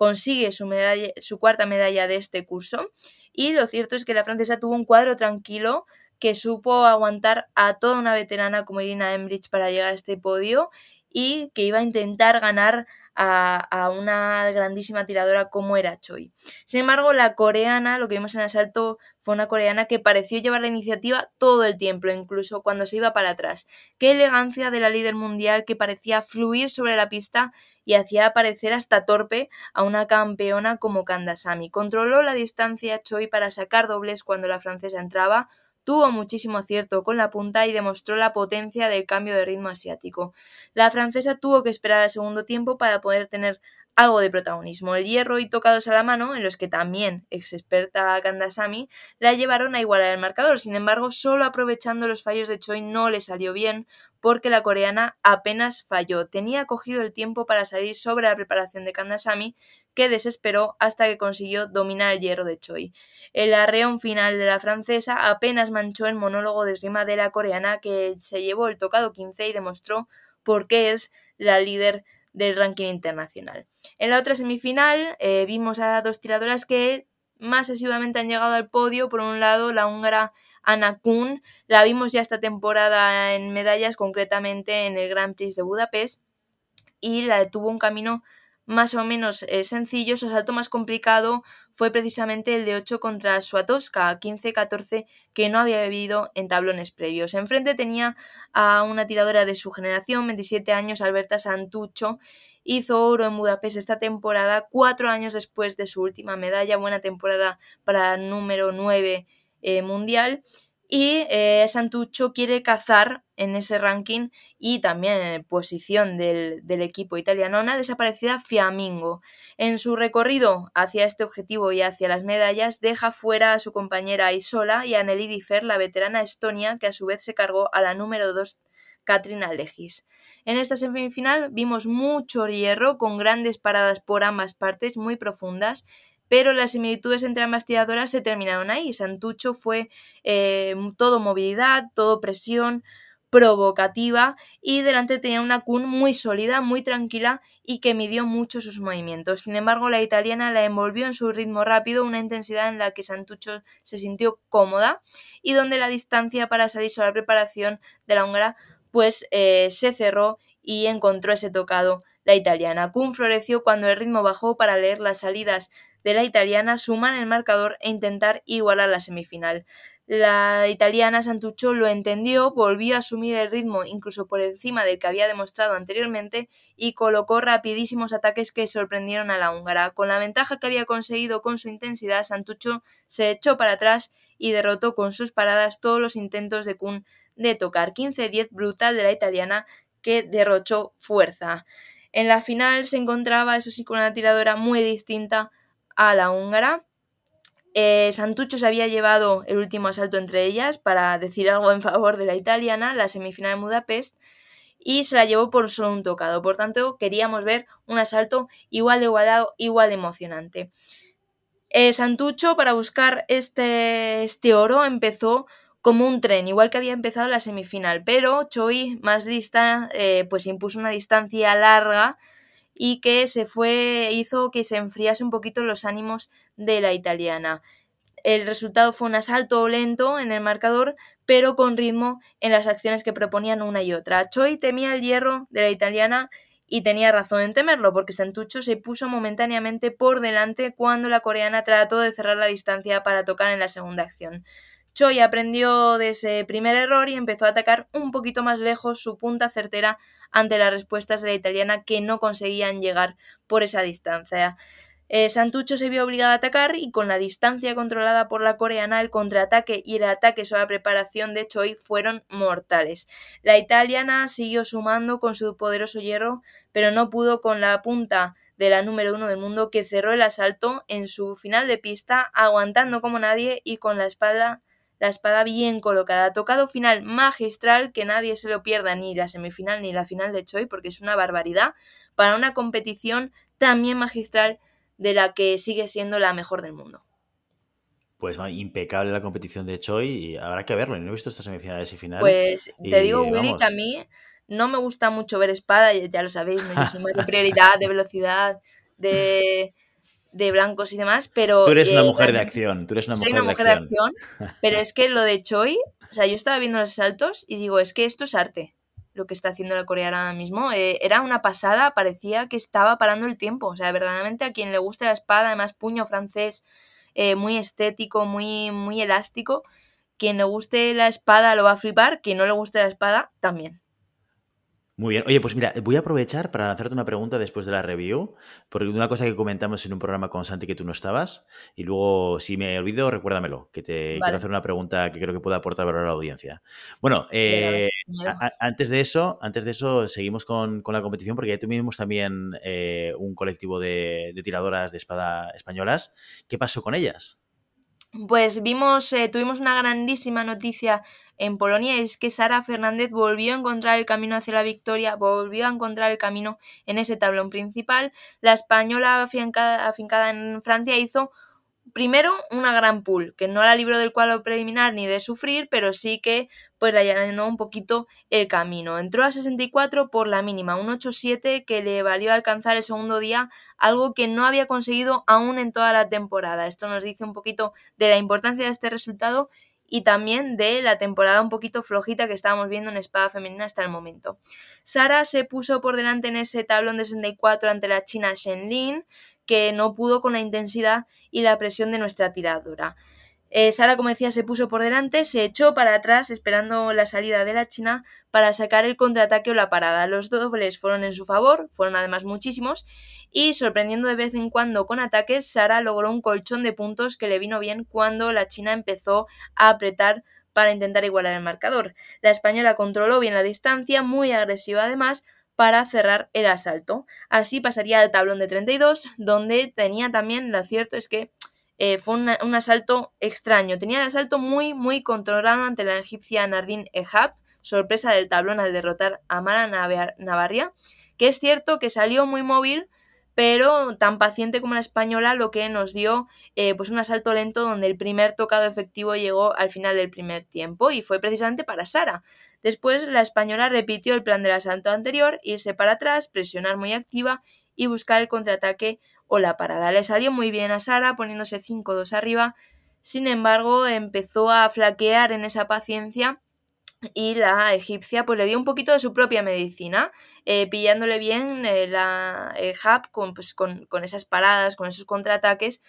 consigue su, medalla, su cuarta medalla de este curso. Y lo cierto es que la francesa tuvo un cuadro tranquilo que supo aguantar a toda una veterana como Irina Emrich para llegar a este podio y que iba a intentar ganar a, una grandísima tiradora como era Choi. Sin embargo, la coreana, lo que vimos en el asalto, fue una coreana que pareció llevar la iniciativa todo el tiempo, incluso cuando se iba para atrás. Qué elegancia de la líder mundial que parecía fluir sobre la pista y hacía parecer hasta torpe a una campeona como Kandasamy. Controló la distancia Choi para sacar dobles cuando la francesa entraba, Tuvo muchísimo acierto con la punta y demostró la potencia del cambio de ritmo asiático. La francesa tuvo que esperar al segundo tiempo para poder tener algo de protagonismo. El hierro y tocados a la mano, en los que también ex experta Kandasamy, la llevaron a igualar el marcador. Sin embargo, solo aprovechando los fallos de Choi no le salió bien, porque la coreana apenas falló. Tenía cogido el tiempo para salir sobre la preparación de Kandasamy, que desesperó hasta que consiguió dominar el hierro de Choi. El arreón final de la francesa apenas manchó el monólogo de esgrima de la coreana, que se llevó el tocado 15 y demostró por qué es la líder del ranking internacional. En la otra semifinal eh, vimos a dos tiradoras que más asiduamente han llegado al podio. Por un lado, la húngara Anna Kuhn, la vimos ya esta temporada en medallas, concretamente en el Grand Prix de Budapest. y la tuvo un camino más o menos eh, sencillo, su asalto más complicado fue precisamente el de 8 contra Suatowska, 15-14, que no había vivido en tablones previos. Enfrente tenía a una tiradora de su generación, 27 años, Alberta Santucho, hizo oro en Budapest esta temporada, cuatro años después de su última medalla, buena temporada para número 9 eh, mundial y eh, Santucho quiere cazar en ese ranking y también en posición del, equipo italiano una desaparecida Fiamingo. En su recorrido hacia este objetivo y hacia las medallas deja fuera a su compañera Isola y a Nelly Differ, la veterana Estonia, que a su vez se cargó a la número 2 Katrina Legis. En esta semifinal vimos mucho hierro con grandes paradas por ambas partes muy profundas pero las similitudes entre ambas tiradoras se terminaron ahí. Santucho fue eh, todo movilidad, todo presión, provocativa y delante tenía una Kun muy sólida, muy tranquila y que midió mucho sus movimientos. Sin embargo, la italiana la envolvió en su ritmo rápido, una intensidad en la que Santucho se sintió cómoda y donde la distancia para salir sobre la preparación de la húngara pues eh, se cerró y encontró ese tocado la italiana. Kun floreció cuando el ritmo bajó para leer las salidas de la italiana suman el marcador e intentar igualar la semifinal. La italiana Santuccio lo entendió, volvió a asumir el ritmo incluso por encima del que había demostrado anteriormente y colocó rapidísimos ataques que sorprendieron a la húngara. Con la ventaja que había conseguido con su intensidad, Santuccio se echó para atrás y derrotó con sus paradas todos los intentos de Kun de tocar 15-10 brutal de la italiana que derrochó fuerza. En la final se encontraba, eso sí, con una tiradora muy distinta a la húngara. Eh, Santucho se había llevado el último asalto entre ellas para decir algo en favor de la italiana, la semifinal de Budapest, y se la llevó por solo un tocado. Por tanto, queríamos ver un asalto igual de igualado, igual de emocionante. Eh, Santucho, para buscar este, este oro, empezó como un tren, igual que había empezado la semifinal, pero Choi, más lista, eh, pues impuso una distancia larga y que se fue, hizo que se enfriase un poquito los ánimos de la italiana. El resultado fue un asalto lento en el marcador, pero con ritmo en las acciones que proponían una y otra. Choi temía el hierro de la italiana y tenía razón en temerlo, porque Santucho se puso momentáneamente por delante cuando la coreana trató de cerrar la distancia para tocar en la segunda acción. Choi aprendió de ese primer error y empezó a atacar un poquito más lejos su punta certera ante las respuestas de la italiana que no conseguían llegar por esa distancia. Eh, Santucho se vio obligado a atacar y con la distancia controlada por la coreana, el contraataque y el ataque sobre la preparación de Choi fueron mortales. La italiana siguió sumando con su poderoso hierro, pero no pudo con la punta de la número uno del mundo que cerró el asalto en su final de pista, aguantando como nadie y con la espalda la espada bien colocada. Tocado final magistral, que nadie se lo pierda ni la semifinal ni la final de Choi, porque es una barbaridad, para una competición también magistral de la que sigue siendo la mejor del mundo. Pues impecable la competición de Choi y habrá que verlo. No he visto estas semifinales y finales. Pues te digo, Willy, que a mí no me gusta mucho ver espada, ya lo sabéis, me soy más de prioridad, de velocidad, de de blancos y demás, pero... Tú eres una mujer de acción, tú eres una mujer, de, acción. Pero es que lo de Choi, o sea, yo estaba viendo los saltos y digo, es que esto es arte, lo que está haciendo la coreana ahora mismo. Eh, era una pasada, parecía que estaba parando el tiempo. O sea, verdaderamente a quien le guste la espada, además puño francés, eh, muy estético, muy, muy elástico, quien le guste la espada lo va a flipar, quien no le guste la espada también. Muy bien. Oye, pues mira, voy a aprovechar para hacerte una pregunta después de la review, porque una cosa que comentamos en un programa con Santi que tú no estabas, y luego si me olvido, recuérdamelo, que te quiero hacer una pregunta que creo que pueda aportar valor a la audiencia. Bueno, eh, antes de eso, antes de eso, seguimos con, la competición, porque ya tuvimos también eh, un colectivo de, tiradoras de espada españolas. ¿Qué pasó con ellas? Pues vimos, eh, tuvimos una grandísima noticia en Polonia es que Sara Fernández volvió a encontrar el camino hacia la victoria, volvió a encontrar el camino en ese tablón principal. La española afincada, en Francia hizo primero una gran pool, que no la libró del cuadro preliminar ni de sufrir, pero sí que pues la llenó un poquito el camino. Entró a 64 por la mínima, un 8-7 que le valió alcanzar el segundo día, algo que no había conseguido aún en toda la temporada. Esto nos dice un poquito de la importancia de este resultado y también de la temporada un poquito flojita que estábamos viendo en espada femenina hasta el momento. Sara se puso por delante en ese tablón de 64 ante la china Shen Lin, que no pudo con la intensidad y la presión de nuestra tiradora. Eh, Sara, como decía, se puso por delante, se echó para atrás esperando la salida de la China para sacar el contraataque o la parada. Los dobles fueron en su favor, fueron además muchísimos, y sorprendiendo de vez en cuando con ataques, Sara logró un colchón de puntos que le vino bien cuando la China empezó a apretar para intentar igualar el marcador. La española controló bien la distancia, muy agresiva además, para cerrar el asalto. Así pasaría al tablón de 32, donde tenía también, lo cierto es que eh, fue un asalto extraño. Tenía el asalto muy, muy controlado ante la egipcia Nardin Ehab, sorpresa del tablón al derrotar a Mala Navarria, que es cierto que salió muy móvil, pero tan paciente como la española, lo que nos dio eh, pues un asalto lento donde el primer tocado efectivo llegó al final del primer tiempo y fue precisamente para Sara. Después la española repitió el plan del asalto anterior, irse para atrás, presionar muy activa y buscar el contraataque o la parada. Le salió muy bien a Sara poniéndose 5-2 arriba, sin embargo empezó a flaquear en esa paciencia y la egipcia pues le dio un poquito de su propia medicina, eh, pillándole bien eh, la eh, con, pues, con, con, esas paradas, con esos contraataques.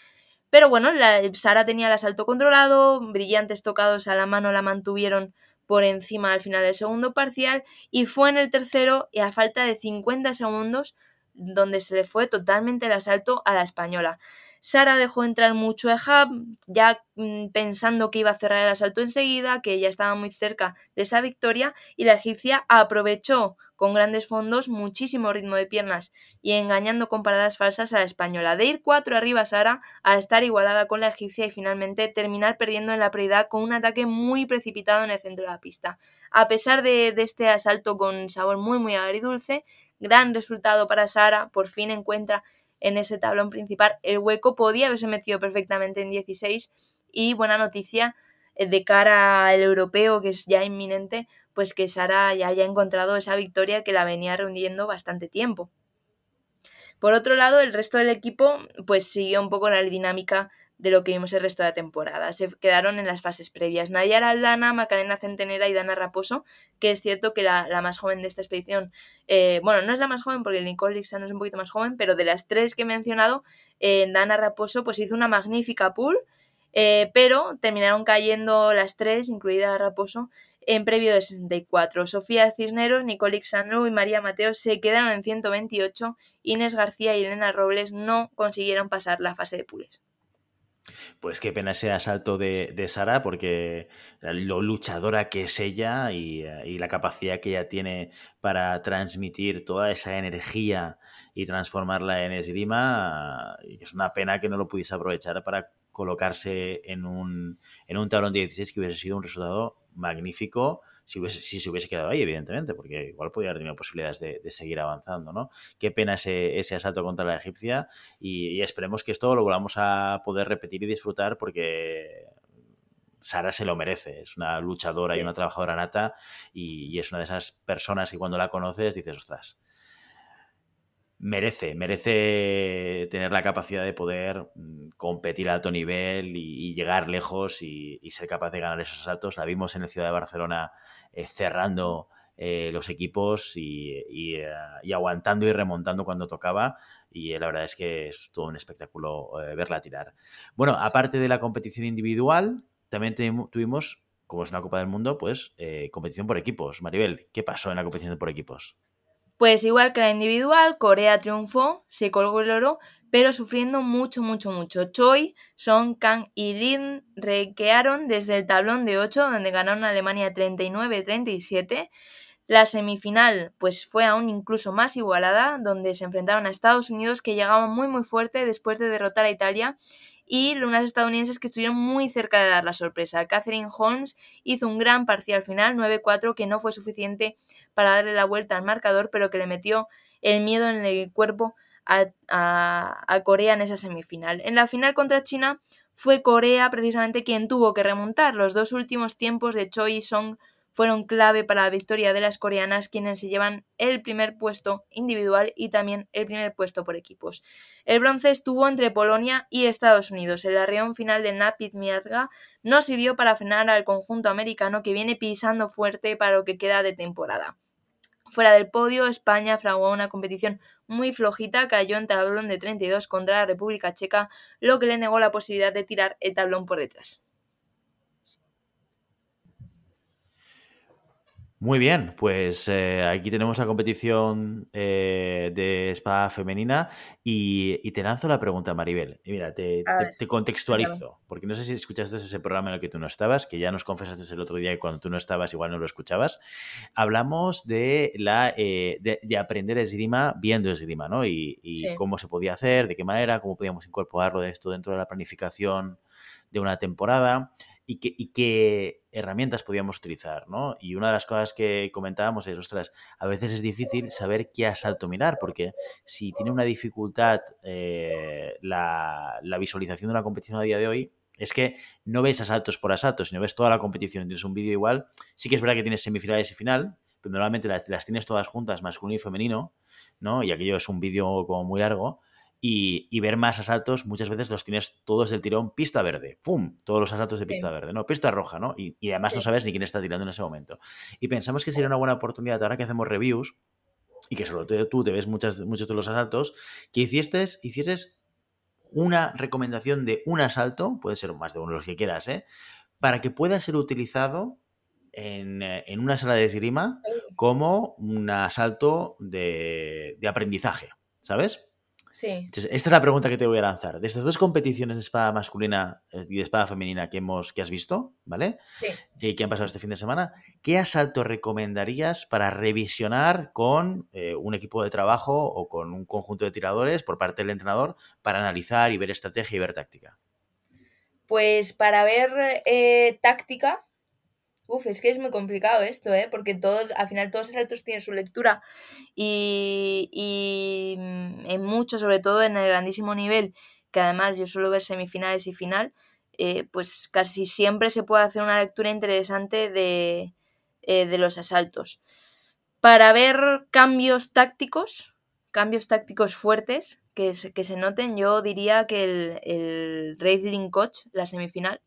Pero bueno, la, Sara tenía el asalto controlado, brillantes tocados a la mano la mantuvieron por encima al final del segundo parcial y fue en el tercero a falta de 50 segundos donde se le fue totalmente el asalto a la española. Sara dejó entrar mucho a Hub, ya mm, pensando que iba a cerrar el asalto enseguida, que ya estaba muy cerca de esa victoria, y la egipcia aprovechó con grandes fondos, muchísimo ritmo de piernas y engañando con paradas falsas a la española. De ir cuatro arriba Sara a estar igualada con la egipcia y finalmente terminar perdiendo en la prioridad con un ataque muy precipitado en el centro de la pista. A pesar de, este asalto con sabor muy muy agridulce, Gran resultado para Sara, por fin encuentra en ese tablón principal el hueco, podía haberse metido perfectamente en 16 y buena noticia eh, de cara al europeo que es ya inminente, pues que Sara ya haya encontrado esa victoria que la venía reuniendo bastante tiempo. Por otro lado, el resto del equipo pues siguió un poco la dinámica de lo que vimos el resto de la temporada. Se quedaron en las fases previas. Nayara Aldana, Macarena Centenera y Dana Raposo, que es cierto que la, más joven de esta expedición, eh, bueno, no es la más joven porque Nicole Dixon es un poquito más joven, pero de las tres que he mencionado, eh, Dana Raposo pues hizo una magnífica pool, eh, pero terminaron cayendo las tres, incluida Raposo, en previo de 64. Sofía Cisneros, Nicole Xandro y María Mateo se quedaron en 128. Inés García y Elena Robles no consiguieron pasar la fase de pools. Pues qué pena ese asalto de, de Sara, porque lo luchadora que es ella y, y, la capacidad que ella tiene para transmitir toda esa energía y transformarla en esgrima, es una pena que no lo pudiese aprovechar para colocarse en un, en un tablón de 16 que hubiese sido un resultado magnífico si, se hubiese quedado ahí, evidentemente, porque igual podría haber tenido posibilidades de, seguir avanzando, ¿no? Qué pena ese, ese asalto contra la egipcia y, esperemos que esto lo volvamos a poder repetir y disfrutar porque Sara se lo merece, es una luchadora y una trabajadora nata y, y, es una de esas personas que cuando la conoces dices, ostras, merece, merece tener la capacidad de poder mm, competir a alto nivel y, llegar lejos y, ser capaz de ganar esos asaltos. La vimos en el Ciudad de Barcelona eh, cerrando eh, los equipos eh, y, aguantando y remontando cuando tocaba. Y la verdad es que es todo un espectáculo verla tirar. Bueno, aparte de la competición individual, también tuvimos, como es una Copa del Mundo, pues competición por equipos. Maribel, ¿qué pasó en la competición por equipos? Pues igual que la individual, Corea triunfó, se colgó el oro, pero sufriendo mucho, mucho, mucho. Choi, Song, Kang y Lin requearon desde el tablón de 8, donde ganaron Alemania 39-37. La semifinal pues fue aún incluso más igualada, donde se enfrentaron a Estados Unidos que llegaban muy muy fuerte después de derrotar a Italia y unas estadounidenses que estuvieron muy cerca de dar la sorpresa. Catherine Holmes hizo un gran parcial final, 9-4, que no fue suficiente para darle la vuelta al marcador, pero que le metió el miedo en el cuerpo a, a, Corea en esa semifinal. En la final contra China fue Corea precisamente quien tuvo que remontar. Los dos últimos tiempos de Choi y Song fueron clave para la victoria de las coreanas, quienes se llevan el primer puesto individual y también el primer puesto por equipos. El bronce estuvo entre Polonia y Estados Unidos. El arreón final de Napid Miazga no sirvió para frenar al conjunto americano que viene pisando fuerte para lo que queda de temporada. Fuera del podio, España fraguó una competición muy flojita, cayó en tablón de 32 contra la República Checa, lo que le negó la posibilidad de tirar el tablón por detrás. Muy bien, pues eh, aquí tenemos la competición eh, de espada femenina y, te lanzo la pregunta, Maribel. Y mira, te, contextualizo, porque no sé si escuchaste ese programa en el que tú no estabas, que ya nos confesaste el otro día que cuando tú no estabas igual no lo escuchabas. Hablamos de, la, eh, de, aprender esgrima viendo esgrima, ¿no? Y, y cómo se podía hacer, de qué manera, cómo podíamos incorporarlo de esto dentro de la planificación de una temporada y qué, herramientas podíamos utilizar, ¿no? Y una de las cosas que comentábamos es, ostras, a veces es difícil saber qué asalto mirar, porque si tiene una dificultad eh, la, visualización de una competición a día de hoy, es que no ves asaltos por asaltos, sino ves toda la competición, tienes un vídeo igual, sí que es verdad que tienes semifinales y final, pero normalmente las, las tienes todas juntas, masculino y femenino, ¿no? Y aquello es un vídeo como muy largo, y, ver más asaltos, muchas veces los tienes todos del tirón pista verde, ¡pum! Todos los asaltos de pista verde, ¿no? Pista roja, ¿no? Y, además no sabes ni quién está tirando en ese momento. Y pensamos que sería una buena oportunidad ahora que hacemos reviews y que solo tú te ves muchas, muchos de los asaltos, que hicieses, hicieses una recomendación de un asalto, puede ser más de uno los que quieras, ¿eh? Para que pueda ser utilizado en, eh, una sala de esgrima como un asalto de, de aprendizaje, ¿sabes? Sí. esta es la pregunta que te voy a lanzar. De estas dos competiciones de espada masculina eh, y de espada femenina que, hemos, que has visto, ¿vale? Sí. Y que han pasado este fin de semana, ¿qué asalto recomendarías para revisionar con eh, un equipo de trabajo o con un conjunto de tiradores por parte del entrenador para analizar y ver estrategia y ver táctica? Pues para ver eh, táctica, Uf, es que es muy complicado esto, ¿eh? Porque todos, al final todos los asaltos tienen su lectura y, y mm, en mucho, sobre todo en el grandísimo nivel, que además yo suelo ver semifinales y final, eh, pues casi siempre se puede hacer una lectura interesante de, eh, de los asaltos. Para ver cambios tácticos, cambios tácticos fuertes que se, que se noten, yo diría que el, el Racing Coach, la semifinal,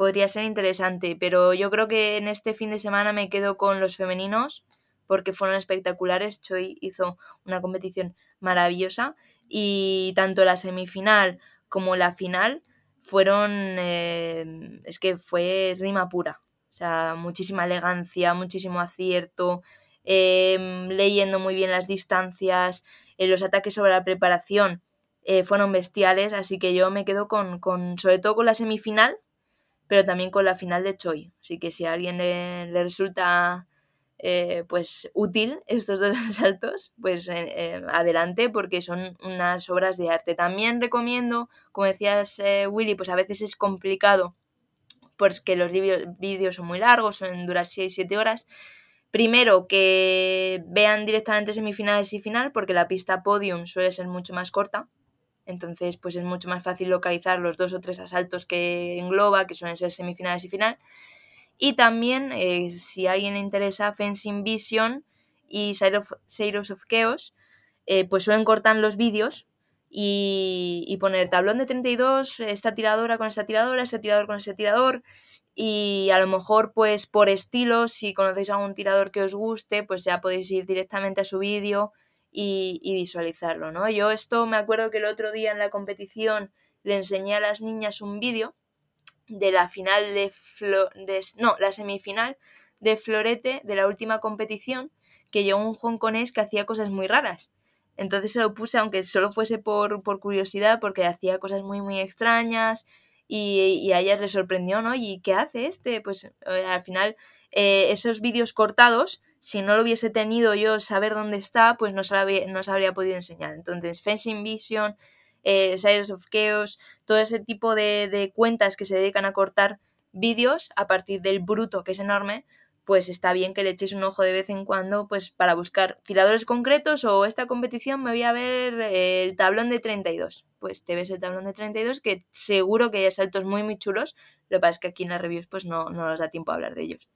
podría ser interesante, pero yo creo que en este fin de semana me quedo con los femeninos porque fueron espectaculares. Choi hizo una competición maravillosa y tanto la semifinal como la final fueron, eh, es que fue rima pura, o sea, muchísima elegancia, muchísimo acierto, em, leyendo muy bien las distancias, eh, los ataques sobre la preparación eh, fueron bestiales, así que yo me quedo con, con, sobre todo con la semifinal, pero también con la final de Choi. Así que si a alguien le, resulta eh, pues útil estos dos asaltos, pues eh, eh, adelante porque son unas obras de arte. También recomiendo, como decías Willy, pues a veces es complicado porque los vídeos son muy largos, son durar 6-7 horas. Primero que vean directamente semifinales y final porque la pista podium suele ser mucho más corta entonces, pues es mucho más fácil localizar los dos o tres asaltos que engloba, que suelen ser semifinales y final. Y también, eh, si a alguien le interesa, Fencing Vision y Side of, Chaos, eh, pues suelen cortar los vídeos y, y, poner tablón de 32, esta tiradora con esta tiradora, este tirador con este tirador. Y a lo mejor, pues por estilo, si conocéis a un tirador que os guste, pues ya podéis ir directamente a su vídeo y, visualizarlo, ¿no? Yo esto me acuerdo que el otro día en la competición le enseñé a las niñas un vídeo de la final de, de, no, la semifinal de Florete de la última competición que llegó un hongkonés que hacía cosas muy raras. Entonces se lo puse, aunque solo fuese por, por curiosidad, porque hacía cosas muy, muy extrañas y, y, a ellas les sorprendió, ¿no? ¿Y qué hace este? Pues eh, al final eh, esos vídeos cortados si no lo hubiese tenido yo saber dónde está, pues no se, habría, no habría podido enseñar. Entonces, Fencing Vision, eh, of Chaos, todo ese tipo de, de, cuentas que se dedican a cortar vídeos a partir del bruto, que es enorme, pues está bien que le echéis un ojo de vez en cuando, pues para buscar tiradores concretos o esta competición me voy a ver el tablón de 32. Pues te ves el tablón de 32 que seguro que hay saltos muy muy chulos, lo que pasa es que aquí en las reviews pues no, no nos da tiempo a hablar de ellos.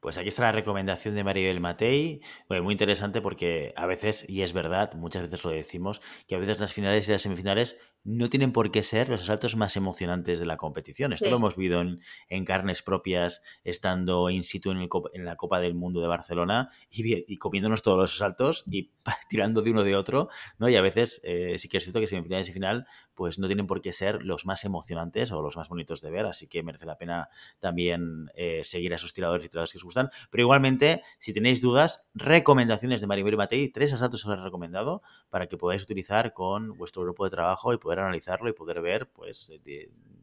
Pues aquí está la recomendación de Maribel Matei. muy interesante porque a veces, y es verdad, muchas veces lo decimos, que a veces las finales y las semifinales no tienen por qué ser los asaltos más emocionantes de la competición. Esto lo hemos visto en, carnes propias, estando in situ en, la Copa del Mundo de Barcelona y, comiéndonos todos los asaltos y tirando de uno de otro. ¿no? Y a veces eh, sí que es cierto que semifinales y final pues no tienen por qué ser los más emocionantes o los más bonitos de ver, así que merece la pena también eh, seguir a esos tiradores y tiradores que os gustan. Pero igualmente, si tenéis dudas, recomendaciones de Maribel Matei, tres asaltos os he recomendado para que podáis utilizar con vuestro grupo de trabajo y poder analizarlo y poder ver pues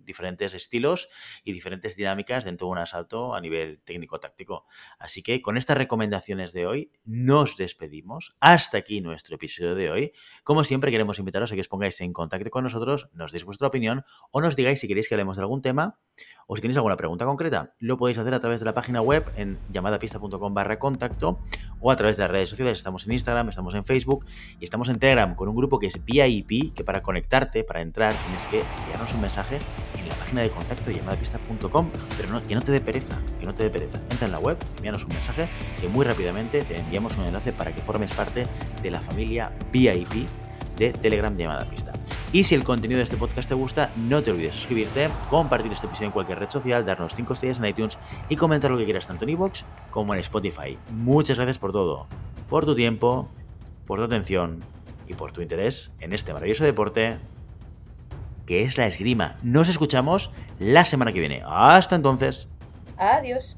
diferentes estilos y diferentes dinámicas dentro de un asalto a nivel técnico-táctico. Así que con estas recomendaciones de hoy nos despedimos. Hasta aquí nuestro episodio de hoy. Como siempre queremos invitaros a que os pongáis en contacto con nosotros, nos deis vuestra opinión o nos digáis si queréis que hablemos de algún tema o si tenéis alguna pregunta concreta. Lo podéis hacer a través de la página web en llamadapista.com barra contacto o a través de las redes sociales. Estamos en Instagram, estamos en Facebook y estamos en Telegram con un grupo que es VIP, que para conectarte, para entrar, tienes que enviarnos un mensaje en la página de contacto llamadapista.com, pero que no te dé pereza, que no te dé pereza. Entra en la web, envíanos un mensaje que muy rápidamente te enviamos un enlace para que formes parte de la familia VIP de Telegram llamada pista. Y si el contenido de este podcast te gusta, no te olvides de suscribirte, compartir este episodio en cualquier red social, darnos 5 estrellas en iTunes y comentar lo que quieras tanto en iVoox como en Spotify. Muchas gracias por todo, por tu tiempo, por tu atención y por tu interés en este maravilloso deporte que es la esgrima. Nos escuchamos la semana que viene. Hasta entonces. Adiós.